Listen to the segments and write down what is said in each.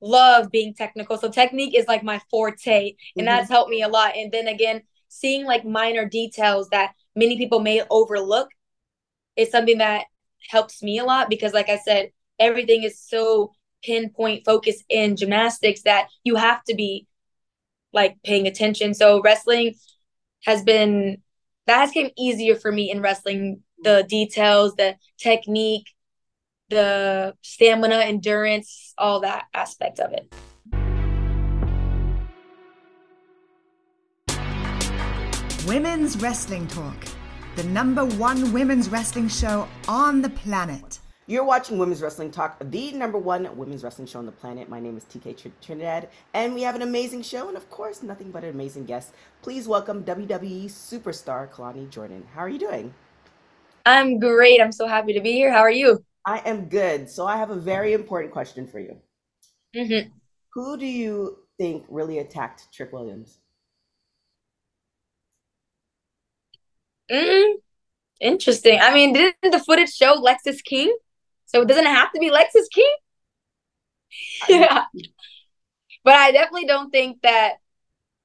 love being technical. So technique is like my forte, and mm-hmm. that's helped me a lot. And then again, seeing like minor details that many people may overlook is something that helps me a lot because like I said, everything is so pinpoint focused in gymnastics that you have to be like paying attention. So wrestling has been that has came easier for me in wrestling the details, the technique, the stamina, endurance, all that aspect of it. Women's Wrestling Talk, the number one women's wrestling show on the planet. You're watching Women's Wrestling Talk, the number one women's wrestling show on the planet. My name is TK Trinidad, and we have an amazing show, and of course, nothing but an amazing guest. Please welcome WWE superstar Kelani Jordan. How are you doing? I'm great. I'm so happy to be here. How are you? I am good. So I have a very important question for you. Mm-hmm. Who do you think really attacked Trick Williams? Mm, interesting. I mean, didn't the footage show Lexis King? So it doesn't have to be Lexis King? yeah. But I definitely don't think that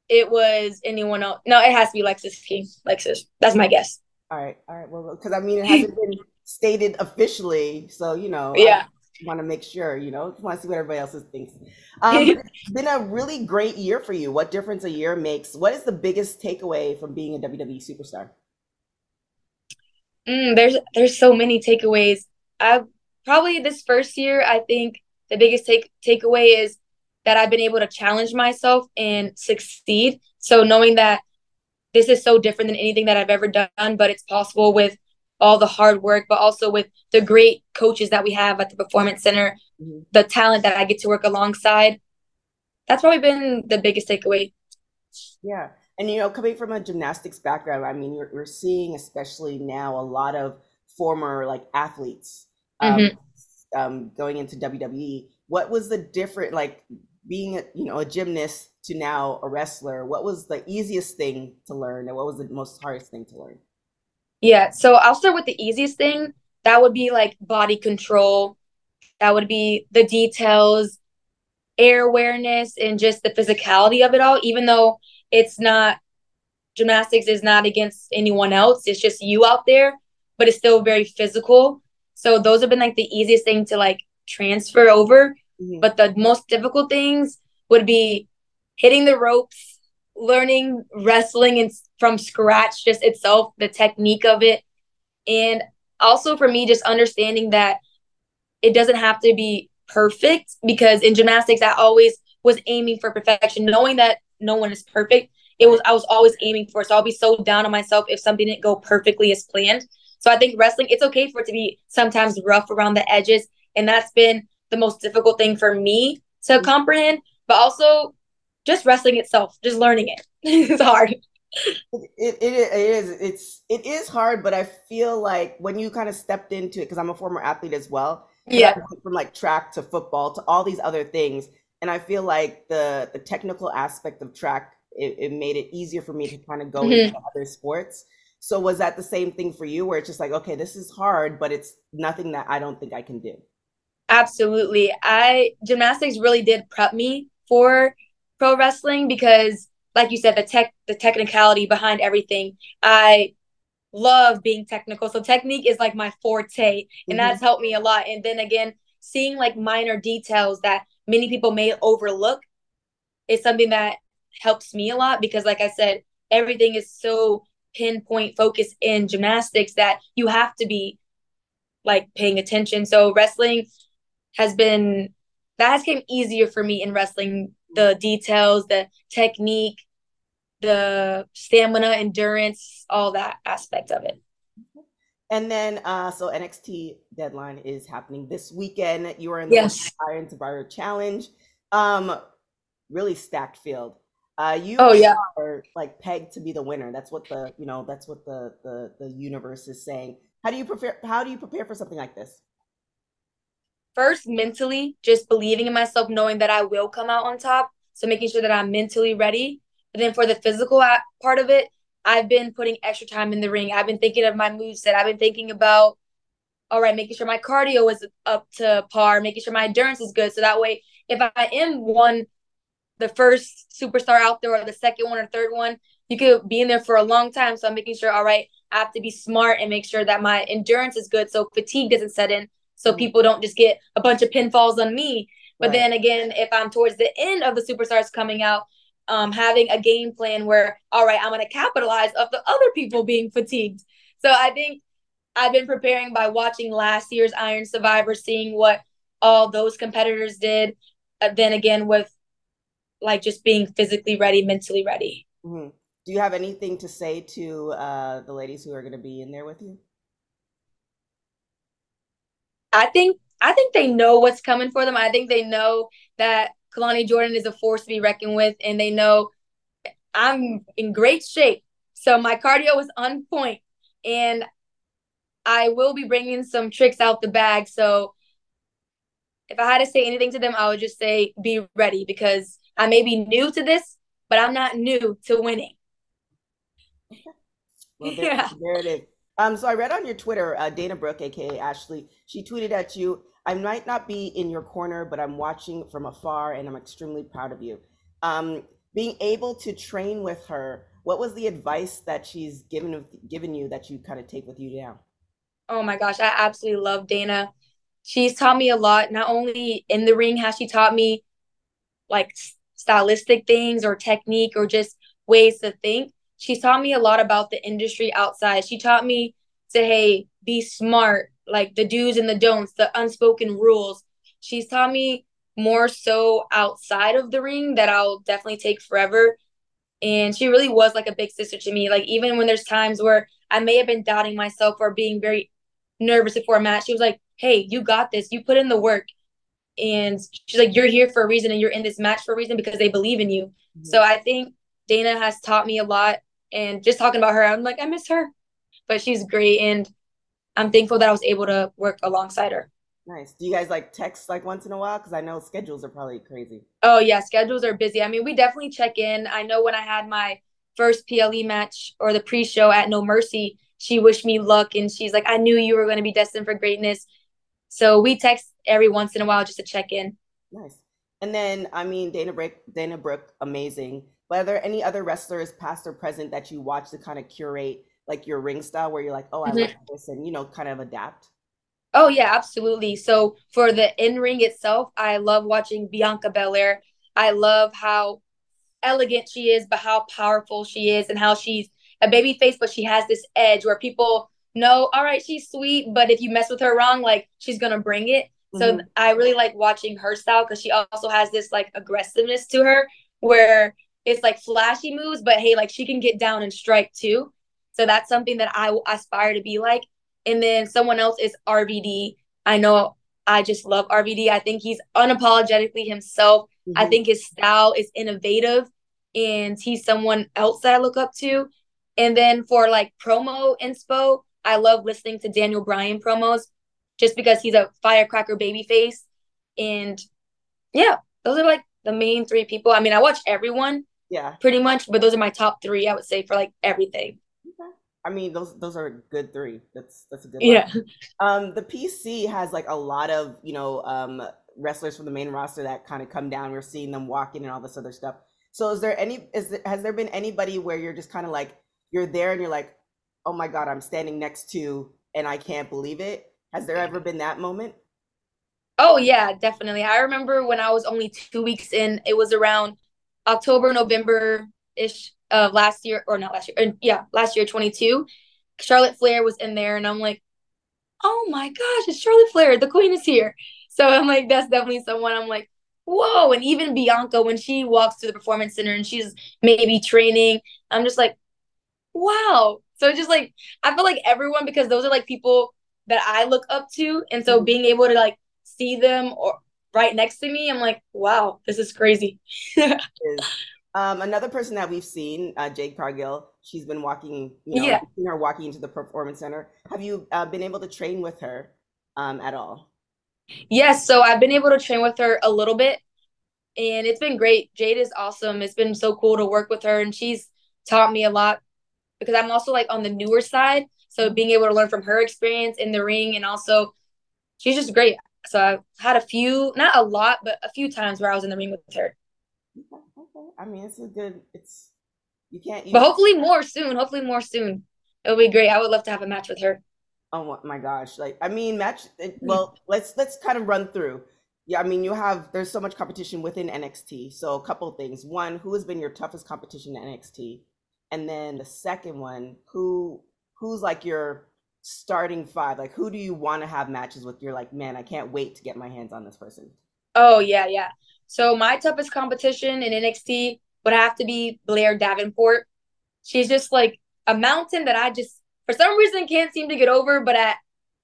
it was anyone else. No, it has to be Lexis King. Lexis. That's my guess. All right. All right. Well, because I mean, it hasn't been stated officially. So, you know, yeah. I want to make sure, you know, want to see what everybody else thinks. Um, it's been a really great year for you. What difference a year makes? What is the biggest takeaway from being a WWE superstar? Mm, there's there's so many takeaways. I probably this first year, I think the biggest take takeaway is that I've been able to challenge myself and succeed. So knowing that this is so different than anything that I've ever done, but it's possible with all the hard work, but also with the great coaches that we have at the Performance Center, mm-hmm. the talent that I get to work alongside. That's probably been the biggest takeaway. Yeah. And, you know, coming from a gymnastics background, I mean, you're, we're seeing, especially now, a lot of former like athletes um, mm-hmm. um, going into WWE. What was the different, like being, a, you know, a gymnast to now a wrestler? What was the easiest thing to learn, and what was the most hardest thing to learn? Yeah, so I'll start with the easiest thing. That would be like body control. That would be the details, air awareness, and just the physicality of it all. Even though it's not gymnastics is not against anyone else, it's just you out there, but it's still very physical. So those have been like the easiest thing to like transfer over. Mm-hmm. But the most difficult things would be hitting the ropes, learning wrestling and from scratch, just itself, the technique of it. And also for me, just understanding that it doesn't have to be perfect because in gymnastics, I always was aiming for perfection, knowing that no one is perfect. It was I was always aiming for. So I'll be so down on myself if something didn't go perfectly as planned. So I think wrestling, it's okay for it to be sometimes rough around the edges. And that's been the most difficult thing for me to mm-hmm. comprehend, but also just wrestling itself, just learning it. it's hard. It, it, it is it's it is hard but i feel like when you kind of stepped into it because i'm a former athlete as well yeah from like track to football to all these other things and i feel like the the technical aspect of track it, it made it easier for me to kind of go mm-hmm. into other sports so was that the same thing for you where it's just like, okay, this is hard, but it's nothing that I don't think I can do? Absolutely. I gymnastics really did prep me for pro wrestling because like you said the tech the technicality behind everything. I love being technical. So technique is like my forte and mm-hmm. that's helped me a lot. And then again, seeing like minor details that many people may overlook is something that helps me a lot because like I said, everything is so pinpoint focus in gymnastics that you have to be like paying attention. So wrestling has been that has came easier for me in wrestling the details, the technique, the stamina, endurance, all that aspect of it. And then, uh, so NXT deadline is happening this weekend. You are in the yes. Iron Survivor Challenge. Um, really stacked field. Uh, you oh yeah are like pegged to be the winner. That's what the you know that's what the the the universe is saying. How do you prepare? How do you prepare for something like this? First, mentally, just believing in myself, knowing that I will come out on top. So making sure that I'm mentally ready. And then for the physical part of it, I've been putting extra time in the ring. I've been thinking of my moves that I've been thinking about. All right, making sure my cardio is up to par, making sure my endurance is good. So that way, if I am one, the first superstar out there or the second one or third one, you could be in there for a long time. So I'm making sure, all right, I have to be smart and make sure that my endurance is good so fatigue doesn't set in. So mm-hmm. people don't just get a bunch of pinfalls on me. But right. then again, if I'm towards the end of the superstars coming out, um, having a game plan where, all right, I'm going to capitalize of the other people being fatigued. So I think I've been preparing by watching last year's Iron Survivor, seeing what all those competitors did. Uh, then again, with like just being physically ready, mentally ready. Mm-hmm. Do you have anything to say to uh, the ladies who are going to be in there with you? I think I think they know what's coming for them. I think they know that Kelani Jordan is a force to be reckoned with, and they know I'm in great shape. So my cardio is on point, and I will be bringing some tricks out the bag. So if I had to say anything to them, I would just say be ready because I may be new to this, but I'm not new to winning. well, there, yeah. there it is. Um, so I read on your Twitter, uh, Dana Brooke, aka Ashley, she tweeted at you, I might not be in your corner, but I'm watching from afar and I'm extremely proud of you. Um, being able to train with her, what was the advice that she's given given you that you kind of take with you now? Oh my gosh, I absolutely love Dana. She's taught me a lot, not only in the ring has she taught me like stylistic things or technique or just ways to think. She's taught me a lot about the industry outside. She taught me to hey, be smart, like the do's and the don'ts, the unspoken rules. She's taught me more so outside of the ring that I'll definitely take forever. And she really was like a big sister to me. Like even when there's times where I may have been doubting myself or being very nervous before a match, she was like, Hey, you got this. You put in the work. And she's like, You're here for a reason and you're in this match for a reason because they believe in you. Mm-hmm. So I think Dana has taught me a lot. And just talking about her, I'm like, I miss her. But she's great. And I'm thankful that I was able to work alongside her. Nice. Do you guys like text like once in a while? Because I know schedules are probably crazy. Oh yeah, schedules are busy. I mean, we definitely check in. I know when I had my first PLE match or the pre-show at No Mercy, she wished me luck and she's like, I knew you were going to be destined for greatness. So we text every once in a while just to check in. Nice. And then I mean, Dana Brooke, Dana Brooke, amazing. But are there any other wrestlers, past or present, that you watch to kind of curate like your ring style where you're like, oh, I mm-hmm. like this and, you know, kind of adapt? Oh, yeah, absolutely. So for the in ring itself, I love watching Bianca Belair. I love how elegant she is, but how powerful she is and how she's a baby face, but she has this edge where people know, all right, she's sweet, but if you mess with her wrong, like she's to bring it. Mm-hmm. So I really like watching her style because she also has this like aggressiveness to her where it's like flashy moves, but hey, like she can get down and strike too. So that's something that I aspire to be like. And then someone else is RVD. I know I just love RVD. I think he's unapologetically himself. Mm-hmm. I think his style is innovative and he's someone else that I look up to. And then for like promo inspo, I love listening to Daniel Bryan promos just because he's a firecracker baby face. And yeah, those are like the main three people. I mean, I watch everyone. Yeah. Pretty much, but those are my top three, I would say, for like everything. Okay. I mean, those those are good three. That's that's a good. Yeah. Um, the PC has like a lot of you know um wrestlers from the main roster that kind of come down. We're seeing them walking and all this other stuff. So is there any is there, has there been anybody where you're just kind of like you're there and you're like, oh my god, I'm standing next to and I can't believe it. Has there ever been that moment? Oh yeah, definitely. I remember when I was only two weeks in. It was around October, November ish of last year, or not last year, yeah, last year, 22, Charlotte Flair was in there, and I'm like, oh my gosh, it's Charlotte Flair, the queen is here. So I'm like, that's definitely someone I'm like, whoa. And even Bianca, when she walks to the performance center and she's maybe training, I'm just like, wow. So just like, I feel like everyone, because those are like people that I look up to. And so mm-hmm. being able to like see them or right next to me, I'm like, wow, this is crazy. Um, another person that we've seen, uh, Jade Cargill, she's been walking, you know, yeah. seen her walking into the performance center. Have you uh, been able to train with her um, at all? Yes, so I've been able to train with her a little bit, and it's been great. Jade is awesome. It's been so cool to work with her, and she's taught me a lot because I'm also like on the newer side. So being able to learn from her experience in the ring, and also she's just great. So I've had a few, not a lot, but a few times where I was in the ring with her. Okay, okay. I mean, it's a good. It's you can't. You but hopefully more soon. Hopefully more soon. It'll be great. I would love to have a match with her. Oh my gosh! Like I mean, match. Hmm. Well, let's let's kind of run through. Yeah, I mean, you have there's so much competition within NXT. So a couple of things. One, who has been your toughest competition in NXT? And then the second one, who who's like your starting five? Like who do you want to have matches with? You're like, man, I can't wait to get my hands on this person. Oh yeah, yeah. So my toughest competition in NXT would have to be Blair Davenport. She's just like a mountain that I just for some reason can't seem to get over, but at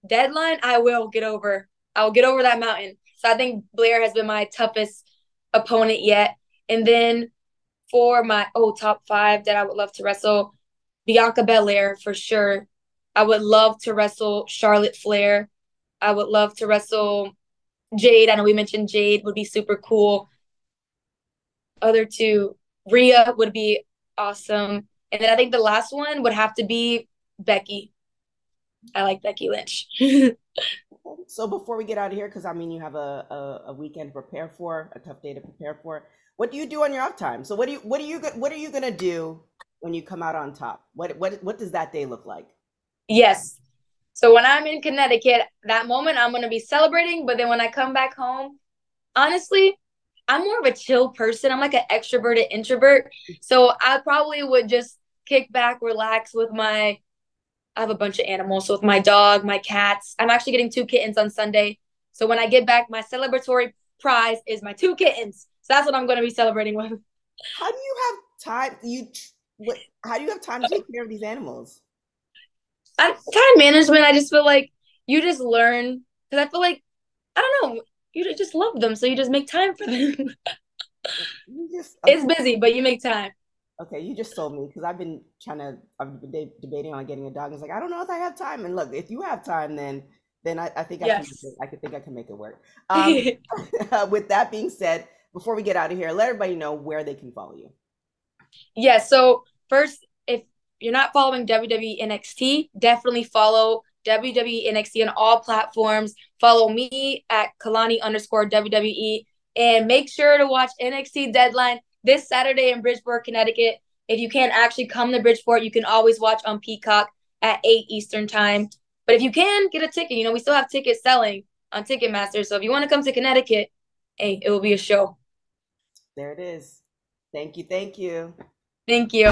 deadline I will get over. I will get over that mountain. So I think Blair has been my toughest opponent yet. And then for my oh top five that I would love to wrestle, Bianca Belair for sure. I would love to wrestle Charlotte Flair. I would love to wrestle Jade. I know we mentioned Jade would be super cool. Other two, Rhea would be awesome. And then I think the last one would have to be Becky. I like Becky Lynch. so before we get out of here, because I mean you have a, a, a, weekend to prepare for, a tough day to prepare for. What do you do on your off time? So what do you what are you what are you gonna do when you come out on top? What what what does that day look like? Yes. So when I'm in Connecticut, that moment I'm gonna be celebrating, but then when I come back home, honestly, I'm more of a chill person. I'm like an extroverted introvert. So I probably would just kick back, relax with my I have a bunch of animals. So with my dog, my cats. I'm actually getting two kittens on Sunday. So when I get back, my celebratory prize is my two kittens. So that's what I'm going to be celebrating with. How do you have time? You what, how do you have time to take care of these animals? I, time management. I just feel like you just learn because I feel like I don't know. You just love them, so you just make time for them. just, okay. It's busy, but you make time. Okay, you just sold me because I've been trying to. I've been de- debating on getting a dog. It's like I don't know if I have time. And look, if you have time, then then I, I think I yes. can. I can think I can make it work. Um, with that being said, before we get out of here, let everybody know where they can follow you. Yeah. So first, you're not following WWE NXT, definitely follow WWE NXT on all platforms. Follow me at Kelani underscore WWE, and make sure to watch NXT Deadline this Saturday in Bridgeport, Connecticut. If you can't actually come to Bridgeport, you can always watch on Peacock at 8 Eastern Time. But if you can, get a ticket. You know, we still have tickets selling on Ticketmaster. So if you want to come to Connecticut, hey, it will be a show. There it is. Thank you. Thank you. Thank you.